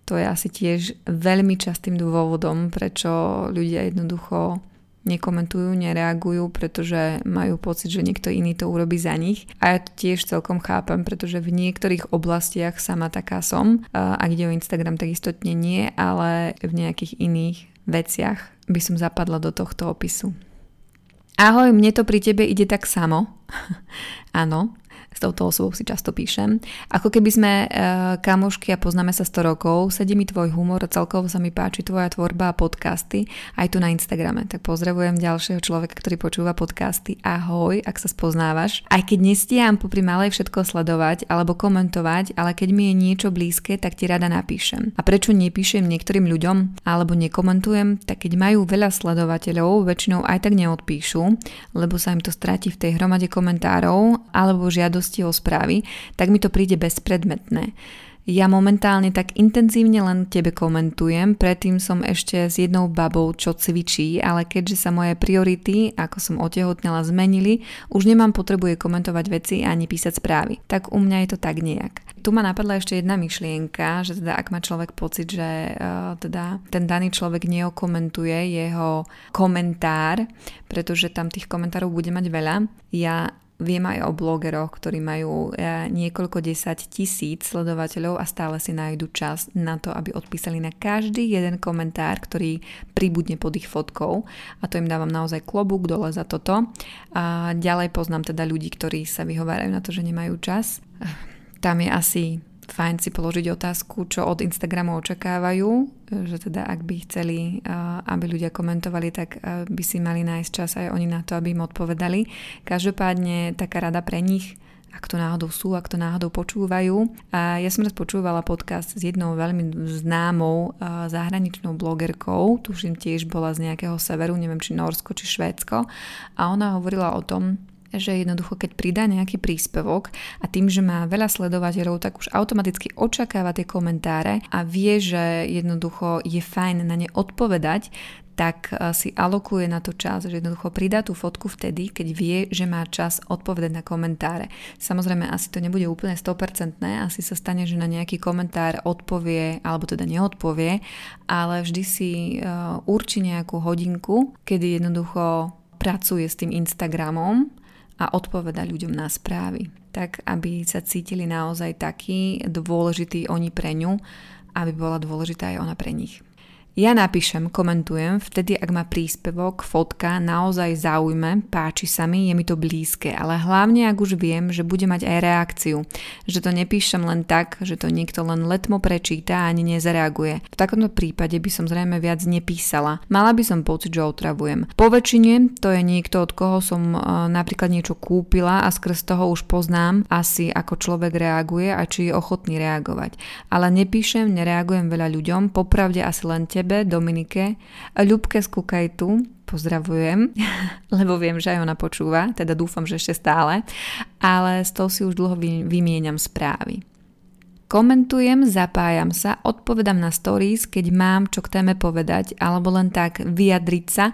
Speaker 1: to je asi tiež veľmi častým dôvodom, prečo ľudia jednoducho nekomentujú, nereagujú, pretože majú pocit, že niekto iný to urobí za nich. A ja to tiež celkom chápem, pretože v niektorých oblastiach sama taká som. A kde o Instagram, tak istotne nie, ale v nejakých iných veciach by som zapadla do tohto opisu. Ahoj, mne to pri tebe ide tak samo. Áno, s touto osobou si často píšem. Ako keby sme e, kamošky a poznáme sa 100 rokov, sedí mi tvoj humor a celkovo sa mi páči tvoja tvorba a podcasty aj tu na Instagrame. Tak pozdravujem ďalšieho človeka, ktorý počúva podcasty. Ahoj, ak sa spoznávaš. Aj keď nestíham popri malej všetko sledovať alebo komentovať, ale keď mi je niečo blízke, tak ti rada napíšem. A prečo nepíšem niektorým ľuďom alebo nekomentujem, tak keď majú veľa sledovateľov, väčšinou aj tak neodpíšu, lebo sa im to stratí v tej hromade komentárov alebo žiadosť žiadosti o správy, tak mi to príde bezpredmetné. Ja momentálne tak intenzívne len tebe komentujem, predtým som ešte s jednou babou, čo cvičí, ale keďže sa moje priority, ako som otehotnela, zmenili, už nemám potrebu je komentovať veci ani písať správy. Tak u mňa je to tak nejak. Tu ma napadla ešte jedna myšlienka, že teda ak má človek pocit, že uh, teda ten daný človek neokomentuje jeho komentár, pretože tam tých komentárov bude mať veľa, ja Viem aj o blogeroch, ktorí majú niekoľko desať tisíc sledovateľov a stále si nájdu čas na to, aby odpísali na každý jeden komentár, ktorý pribudne pod ich fotkou a to im dávam naozaj klobúk dole za toto. A ďalej poznám teda ľudí, ktorí sa vyhovárajú na to, že nemajú čas. Tam je asi fajn si položiť otázku, čo od Instagramu očakávajú, že teda ak by chceli, aby ľudia komentovali, tak by si mali nájsť čas aj oni na to, aby im odpovedali. Každopádne taká rada pre nich, ak to náhodou sú, ak to náhodou počúvajú. A ja som raz počúvala podcast s jednou veľmi známou zahraničnou blogerkou, tuším tiež bola z nejakého severu, neviem či Norsko, či Švédsko. A ona hovorila o tom, že jednoducho keď pridá nejaký príspevok a tým, že má veľa sledovateľov, tak už automaticky očakáva tie komentáre a vie, že jednoducho je fajn na ne odpovedať, tak eh, si alokuje na to čas, že jednoducho pridá tú fotku vtedy, keď vie, že má čas odpovedať na komentáre. Samozrejme, asi to nebude úplne 100%, asi sa stane, že na nejaký komentár odpovie, alebo teda neodpovie, ale vždy si uh, určí nejakú hodinku, kedy jednoducho pracuje s tým Instagramom a odpoveda ľuďom na správy. Tak, aby sa cítili naozaj takí dôležití oni pre ňu, aby bola dôležitá aj ona pre nich. Ja napíšem, komentujem, vtedy ak ma príspevok, fotka naozaj zaujme, páči sa mi, je mi to blízke, ale hlavne ak už viem, že bude mať aj reakciu, že to nepíšem len tak, že to niekto len letmo prečíta a ani nezareaguje. V takomto prípade by som zrejme viac nepísala. Mala by som pocit, že otravujem. Po väčšine to je niekto, od koho som uh, napríklad niečo kúpila a skrz toho už poznám asi, ako človek reaguje a či je ochotný reagovať. Ale nepíšem, nereagujem veľa ľuďom, popravde asi len te tebe, Dominike, Ľubke z Kukajtu, pozdravujem, lebo viem, že aj ona počúva, teda dúfam, že ešte stále, ale s tou si už dlho vymieňam správy. Komentujem, zapájam sa, odpovedám na stories, keď mám čo k téme povedať, alebo len tak vyjadriť sa,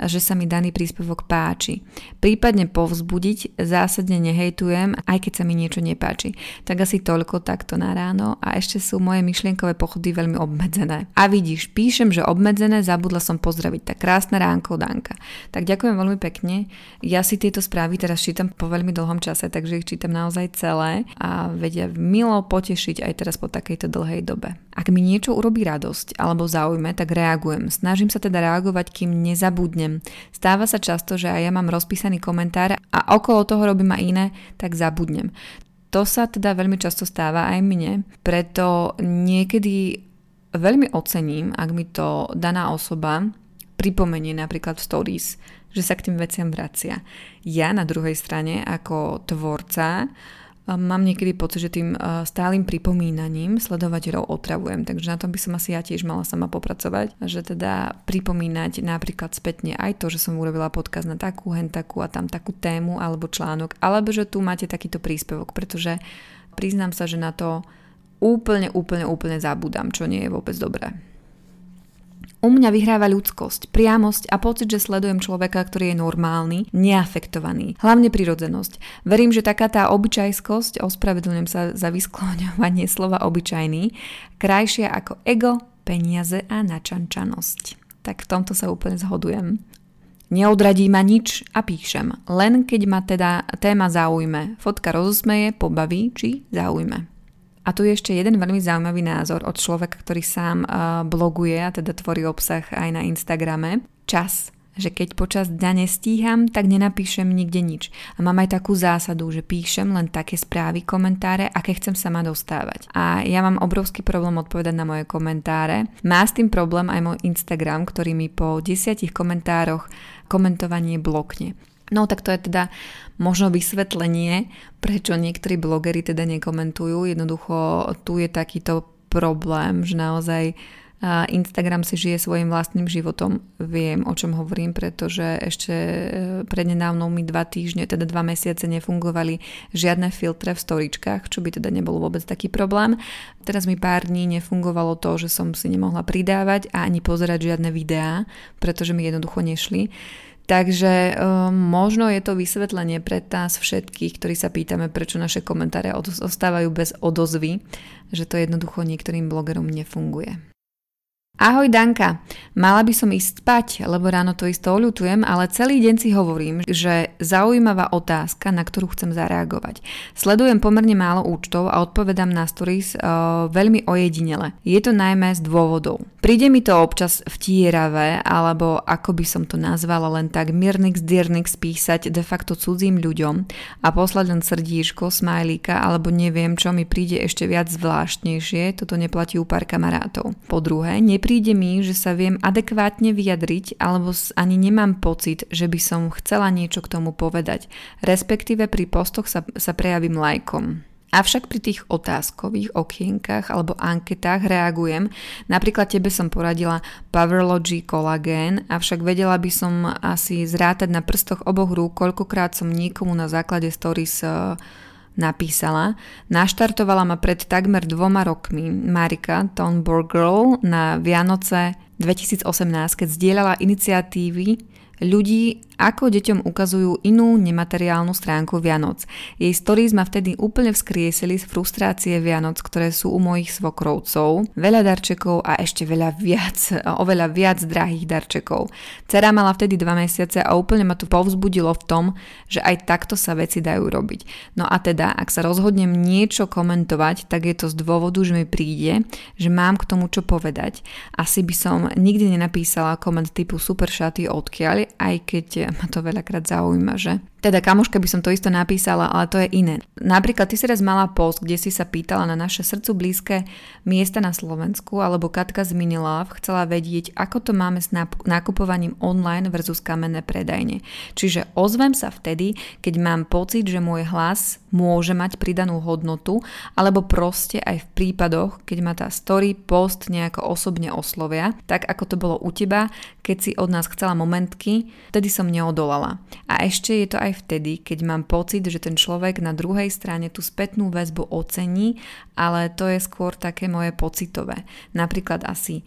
Speaker 1: že sa mi daný príspevok páči. Prípadne povzbudiť, zásadne nehejtujem, aj keď sa mi niečo nepáči. Tak asi toľko takto na ráno a ešte sú moje myšlienkové pochody veľmi obmedzené. A vidíš, píšem, že obmedzené, zabudla som pozdraviť. Tak krásne ránko, Danka. Tak ďakujem veľmi pekne. Ja si tieto správy teraz čítam po veľmi dlhom čase, takže ich čítam naozaj celé a vedia milo potešiť aj teraz po takejto dlhej dobe. Ak mi niečo urobí radosť alebo zaujme, tak reagujem. Snažím sa teda reagovať, kým nezabudnem. Stáva sa často, že aj ja mám rozpísaný komentár a okolo toho robím aj iné, tak zabudnem. To sa teda veľmi často stáva aj mne, preto niekedy veľmi ocením, ak mi to daná osoba pripomenie napríklad v stories, že sa k tým veciam vracia. Ja na druhej strane ako tvorca mám niekedy pocit, že tým stálym pripomínaním sledovateľov otravujem. Takže na tom by som asi ja tiež mala sama popracovať, že teda pripomínať napríklad spätne aj to, že som urobila podkaz na takú, hen takú a tam takú tému alebo článok, alebo že tu máte takýto príspevok, pretože priznám sa, že na to úplne, úplne, úplne zabudám, čo nie je vôbec dobré. U mňa vyhráva ľudskosť, priamosť a pocit, že sledujem človeka, ktorý je normálny, neafektovaný. Hlavne prirodzenosť. Verím, že taká tá obyčajskosť, ospravedlňujem sa za vyskloňovanie slova obyčajný, krajšia ako ego, peniaze a načančanosť. Tak v tomto sa úplne zhodujem. Neodradí ma nič a píšem, len keď ma teda téma zaujme. Fotka rozosmeje, pobaví či zaujme. A tu je ešte jeden veľmi zaujímavý názor od človeka, ktorý sám uh, bloguje a teda tvorí obsah aj na Instagrame. Čas že keď počas dňa nestíham, tak nenapíšem nikde nič. A mám aj takú zásadu, že píšem len také správy, komentáre, aké chcem sama dostávať. A ja mám obrovský problém odpovedať na moje komentáre. Má s tým problém aj môj Instagram, ktorý mi po desiatich komentároch komentovanie blokne. No tak to je teda možno vysvetlenie, prečo niektorí blogery teda nekomentujú. Jednoducho tu je takýto problém, že naozaj Instagram si žije svojim vlastným životom. Viem, o čom hovorím, pretože ešte e, prednedávnou mi dva týždne, teda dva mesiace nefungovali žiadne filtre v storičkách, čo by teda nebol vôbec taký problém. Teraz mi pár dní nefungovalo to, že som si nemohla pridávať a ani pozerať žiadne videá, pretože mi jednoducho nešli. Takže um, možno je to vysvetlenie pre nás všetkých, ktorí sa pýtame, prečo naše komentáre ostávajú bez odozvy, že to jednoducho niektorým blogerom nefunguje. Ahoj Danka, mala by som ísť spať, lebo ráno to isto oľutujem, ale celý deň si hovorím, že zaujímavá otázka, na ktorú chcem zareagovať. Sledujem pomerne málo účtov a odpovedám na stories uh, veľmi ojedinele. Je to najmä z dôvodov. Príde mi to občas vtieravé, alebo ako by som to nazvala len tak mirnix diernix písať de facto cudzím ľuďom a poslať len srdíčko, smajlíka, alebo neviem, čo mi príde ešte viac zvláštnejšie, toto neplatí u pár kamarátov. Po druhé, nepríde mi, že sa viem adekvátne vyjadriť alebo ani nemám pocit, že by som chcela niečo k tomu povedať. Respektíve pri postoch sa, sa prejavím lajkom. Avšak pri tých otázkových okienkach alebo anketách reagujem. Napríklad tebe som poradila Powerlogy Collagen, avšak vedela by som asi zrátať na prstoch oboch rúk, koľkokrát som niekomu na základe stories uh, napísala. Naštartovala ma pred takmer dvoma rokmi Marika Tonborg Girl na Vianoce 2018, keď zdieľala iniciatívy ľudí, ako deťom ukazujú inú nemateriálnu stránku Vianoc. Jej stories ma vtedy úplne vzkriesili z frustrácie Vianoc, ktoré sú u mojich svokrovcov. Veľa darčekov a ešte veľa viac, oveľa viac drahých darčekov. Cera mala vtedy dva mesiace a úplne ma to povzbudilo v tom, že aj takto sa veci dajú robiť. No a teda, ak sa rozhodnem niečo komentovať, tak je to z dôvodu, že mi príde, že mám k tomu čo povedať. Asi by som nikdy nenapísala koment typu super šaty odkiaľ, aj keď ma to veľakrát zaujíma, že teda kamoška by som to isto napísala, ale to je iné. Napríklad ty si raz mala post, kde si sa pýtala na naše srdcu blízke miesta na Slovensku, alebo Katka z Minilove chcela vedieť, ako to máme s nakupovaním online versus kamenné predajne. Čiže ozvem sa vtedy, keď mám pocit, že môj hlas môže mať pridanú hodnotu, alebo proste aj v prípadoch, keď ma tá story, post nejako osobne oslovia, tak ako to bolo u teba, keď si od nás chcela momentky, vtedy som neodolala. A ešte je to aj vtedy, keď mám pocit, že ten človek na druhej strane tú spätnú väzbu ocení, ale to je skôr také moje pocitové. Napríklad asi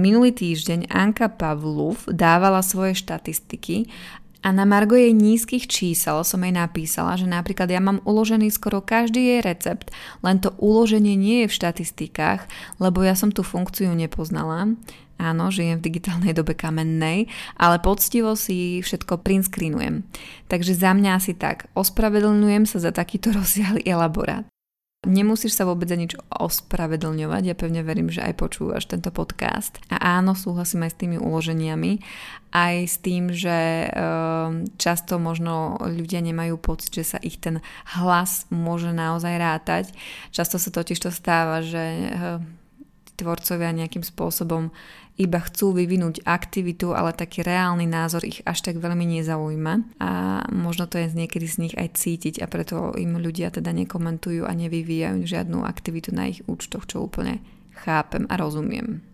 Speaker 1: Minulý týždeň Anka Pavlov dávala svoje štatistiky a na margo jej nízkych čísel som jej napísala, že napríklad ja mám uložený skoro každý jej recept, len to uloženie nie je v štatistikách, lebo ja som tú funkciu nepoznala Áno, žijem v digitálnej dobe kamennej, ale poctivo si všetko printscreenujem. Takže za mňa asi tak. Ospravedlňujem sa za takýto rozsiahly elaborát. Nemusíš sa vôbec za nič ospravedlňovať, ja pevne verím, že aj počúvaš tento podcast. A áno, súhlasím aj s tými uloženiami, aj s tým, že e, často možno ľudia nemajú pocit, že sa ich ten hlas môže naozaj rátať. Často sa totiž to stáva, že e, tvorcovia nejakým spôsobom iba chcú vyvinúť aktivitu, ale taký reálny názor ich až tak veľmi nezaujíma a možno to je niekedy z nich aj cítiť a preto im ľudia teda nekomentujú a nevyvíjajú žiadnu aktivitu na ich účtoch, čo úplne chápem a rozumiem.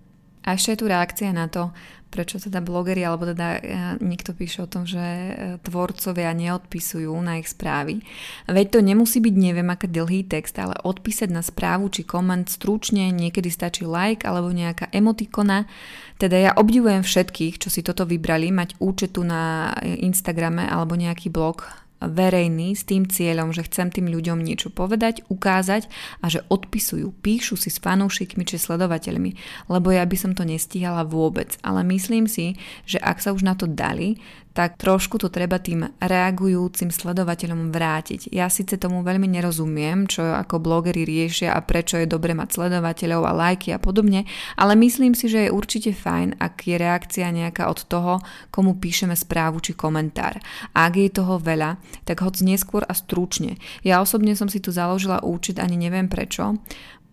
Speaker 1: A ešte je tu reakcia na to, prečo teda blogeri alebo teda e, niekto píše o tom, že e, tvorcovia neodpisujú na ich správy. Veď to nemusí byť neviem aké dlhý text, ale odpísať na správu či koment stručne, niekedy stačí like alebo nejaká emotikona. Teda ja obdivujem všetkých, čo si toto vybrali, mať účet tu na Instagrame alebo nejaký blog verejný s tým cieľom, že chcem tým ľuďom niečo povedať, ukázať a že odpisujú, píšu si s fanúšikmi či sledovateľmi, lebo ja by som to nestihala vôbec. Ale myslím si, že ak sa už na to dali, tak trošku to treba tým reagujúcim sledovateľom vrátiť. Ja síce tomu veľmi nerozumiem, čo ako blogery riešia a prečo je dobre mať sledovateľov a lajky a podobne, ale myslím si, že je určite fajn, ak je reakcia nejaká od toho, komu píšeme správu či komentár. A ak je toho veľa, tak hoď neskôr a stručne. Ja osobne som si tu založila účet, ani neviem prečo,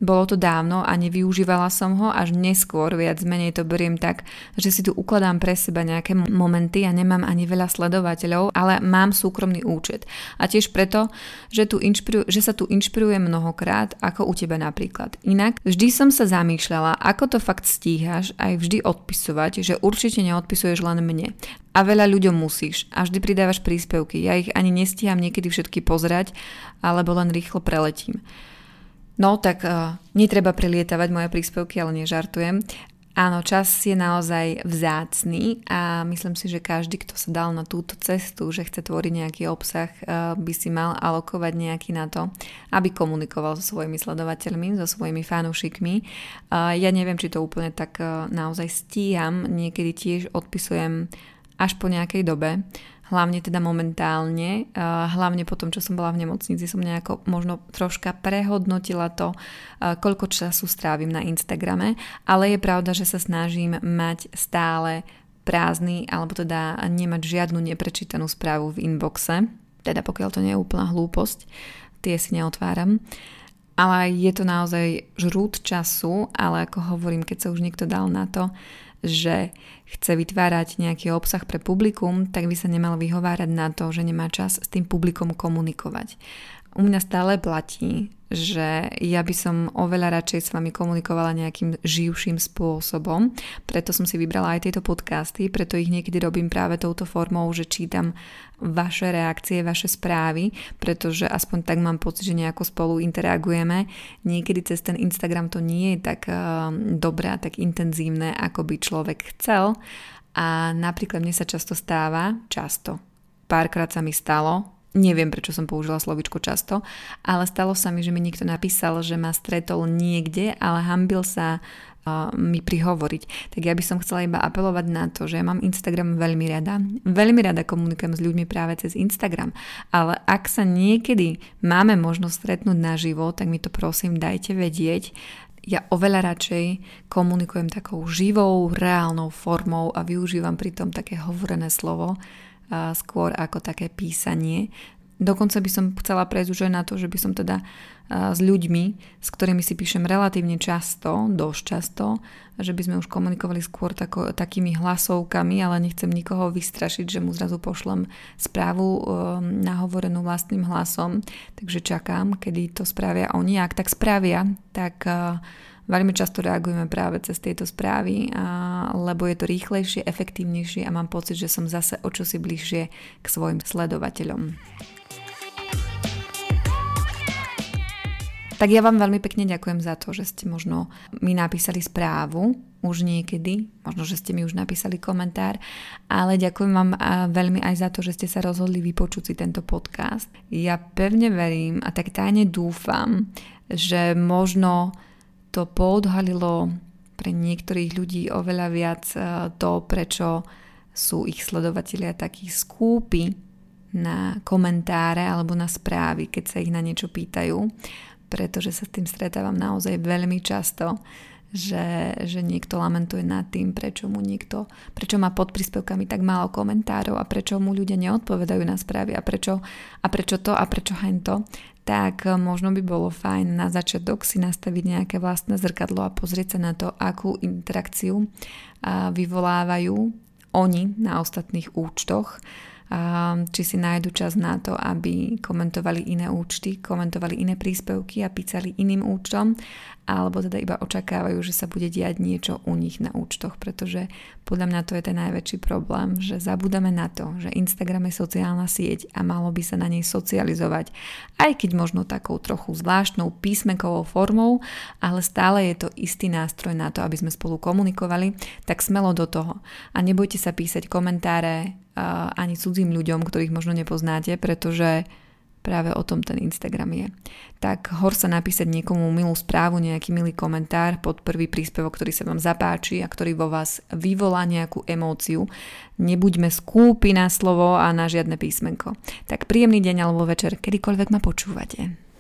Speaker 1: bolo to dávno a nevyužívala som ho, až neskôr viac menej to beriem tak, že si tu ukladám pre seba nejaké momenty a nemám ani veľa sledovateľov, ale mám súkromný účet. A tiež preto, že, tu inšpiru- že sa tu inšpiruje mnohokrát, ako u teba napríklad. Inak vždy som sa zamýšľala, ako to fakt stíhaš aj vždy odpisovať, že určite neodpisuješ len mne. A veľa ľuďom musíš a vždy pridávaš príspevky. Ja ich ani nestíham niekedy všetky pozerať, alebo len rýchlo preletím. No tak uh, netreba prelietavať moje príspevky, ale nežartujem. Áno, čas je naozaj vzácný a myslím si, že každý, kto sa dal na túto cestu, že chce tvoriť nejaký obsah, uh, by si mal alokovať nejaký na to, aby komunikoval so svojimi sledovateľmi, so svojimi fanúšikmi. Uh, ja neviem, či to úplne tak naozaj stíham, niekedy tiež odpisujem až po nejakej dobe hlavne teda momentálne, hlavne po tom, čo som bola v nemocnici, som nejako možno troška prehodnotila to, koľko času strávim na Instagrame, ale je pravda, že sa snažím mať stále prázdny, alebo teda nemať žiadnu neprečítanú správu v inboxe, teda pokiaľ to nie je úplná hlúposť, tie si neotváram. Ale je to naozaj žrút času, ale ako hovorím, keď sa už niekto dal na to, že chce vytvárať nejaký obsah pre publikum, tak by sa nemal vyhovárať na to, že nemá čas s tým publikom komunikovať. U mňa stále platí, že ja by som oveľa radšej s vami komunikovala nejakým živším spôsobom, preto som si vybrala aj tieto podcasty, preto ich niekedy robím práve touto formou, že čítam vaše reakcie, vaše správy, pretože aspoň tak mám pocit, že nejako spolu interagujeme. Niekedy cez ten Instagram to nie je tak uh, dobré a tak intenzívne, ako by človek chcel a napríklad mne sa často stáva, často, párkrát sa mi stalo, Neviem, prečo som použila slovičko často, ale stalo sa mi, že mi niekto napísal, že ma stretol niekde, ale hambil sa uh, mi prihovoriť. Tak ja by som chcela iba apelovať na to, že ja mám Instagram veľmi rada. Veľmi rada komunikujem s ľuďmi práve cez Instagram. Ale ak sa niekedy máme možnosť stretnúť naživo, tak mi to prosím dajte vedieť. Ja oveľa radšej komunikujem takou živou, reálnou formou a využívam pritom také hovorené slovo, skôr ako také písanie. Dokonca by som chcela prejsť už aj na to, že by som teda s ľuďmi, s ktorými si píšem relatívne často, dosť často, že by sme už komunikovali skôr tako, takými hlasovkami, ale nechcem nikoho vystrašiť, že mu zrazu pošlem správu um, nahovorenú vlastným hlasom, takže čakám, kedy to spravia oni. Ak tak spravia, tak Veľmi často reagujeme práve cez tieto správy, a, lebo je to rýchlejšie, efektívnejšie a mám pocit, že som zase o čosi bližšie k svojim sledovateľom. Tak ja vám veľmi pekne ďakujem za to, že ste možno mi napísali správu už niekedy, možno, že ste mi už napísali komentár, ale ďakujem vám veľmi aj za to, že ste sa rozhodli vypočuť si tento podcast. Ja pevne verím a tak tajne dúfam, že možno to poodhalilo pre niektorých ľudí oveľa viac e, to, prečo sú ich sledovatelia takí skúpi na komentáre alebo na správy, keď sa ich na niečo pýtajú, pretože sa s tým stretávam naozaj veľmi často, že, že niekto lamentuje nad tým, prečo mu niekto, prečo má pod príspevkami tak málo komentárov a prečo mu ľudia neodpovedajú na správy a prečo, a prečo to a prečo hento tak eh, možno by bolo fajn na začiatok si nastaviť nejaké vlastné zrkadlo a pozrieť sa na to, akú interakciu vyvolávajú oni na ostatných účtoch, či si nájdu čas na to, aby komentovali iné účty, komentovali iné príspevky a písali iným účtom, alebo teda iba očakávajú, že sa bude diať niečo u nich na účtoch, pretože podľa mňa to je ten najväčší problém, že zabúdame na to, že Instagram je sociálna sieť a malo by sa na nej socializovať, aj keď možno takou trochu zvláštnou písmenkovou formou, ale stále je to istý nástroj na to, aby sme spolu komunikovali, tak smelo do toho. A nebojte sa písať komentáre uh, ani cudzím ľuďom, ktorých možno nepoznáte, pretože Práve o tom ten Instagram je. Tak hor sa napísať niekomu milú správu, nejaký milý komentár pod prvý príspevok, ktorý sa vám zapáči a ktorý vo vás vyvolá nejakú emóciu. Nebuďme skúpi na slovo a na žiadne písmenko. Tak príjemný deň alebo večer, kedykoľvek ma počúvate.